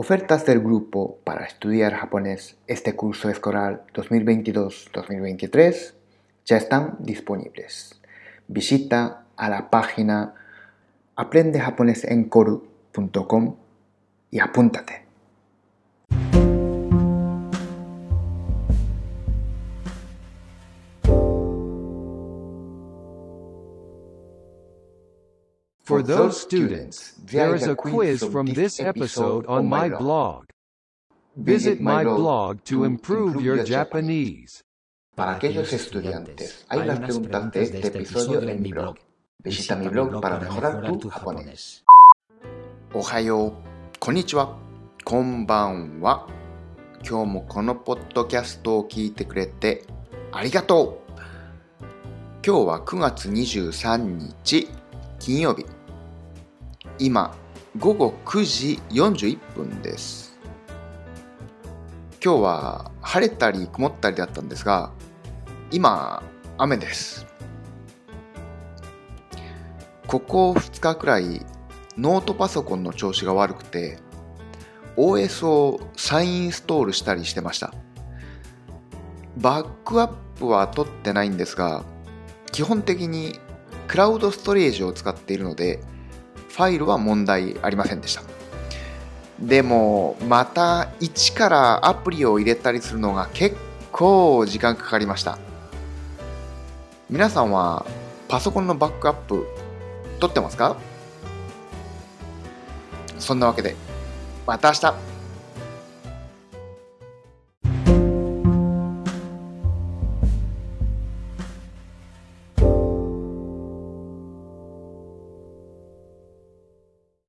Ofertas del grupo para estudiar japonés este curso escolar 2022-2023 ya están disponibles. Visita a la página aprendejaponesencoru.com y apúntate. For those students, there is a quiz from this episode on my blog. Visit my blog to improve your Japanese. Para aquellos estudiantes, hay unas preguntas de este episodio en mi blog. Visita mi blog para mejorar tu japonés. おはよう、こんにちは、こんばんは。今日もこのポッドキャストを聞いてくれてありがとう。今日は9月23日金曜日。今午後9時41分です。今日は晴れたり曇ったりだったんですが今雨です。ここ2日くらいノートパソコンの調子が悪くて OS を再インストールしたりしてました。バックアップは取ってないんですが基本的にクラウドストレージを使っているのでファイルは問題ありませんでした。でもまた一からアプリを入れたりするのが結構時間かかりました。皆さんはパソコンのバックアップ取ってますか？そんなわけでまた明日。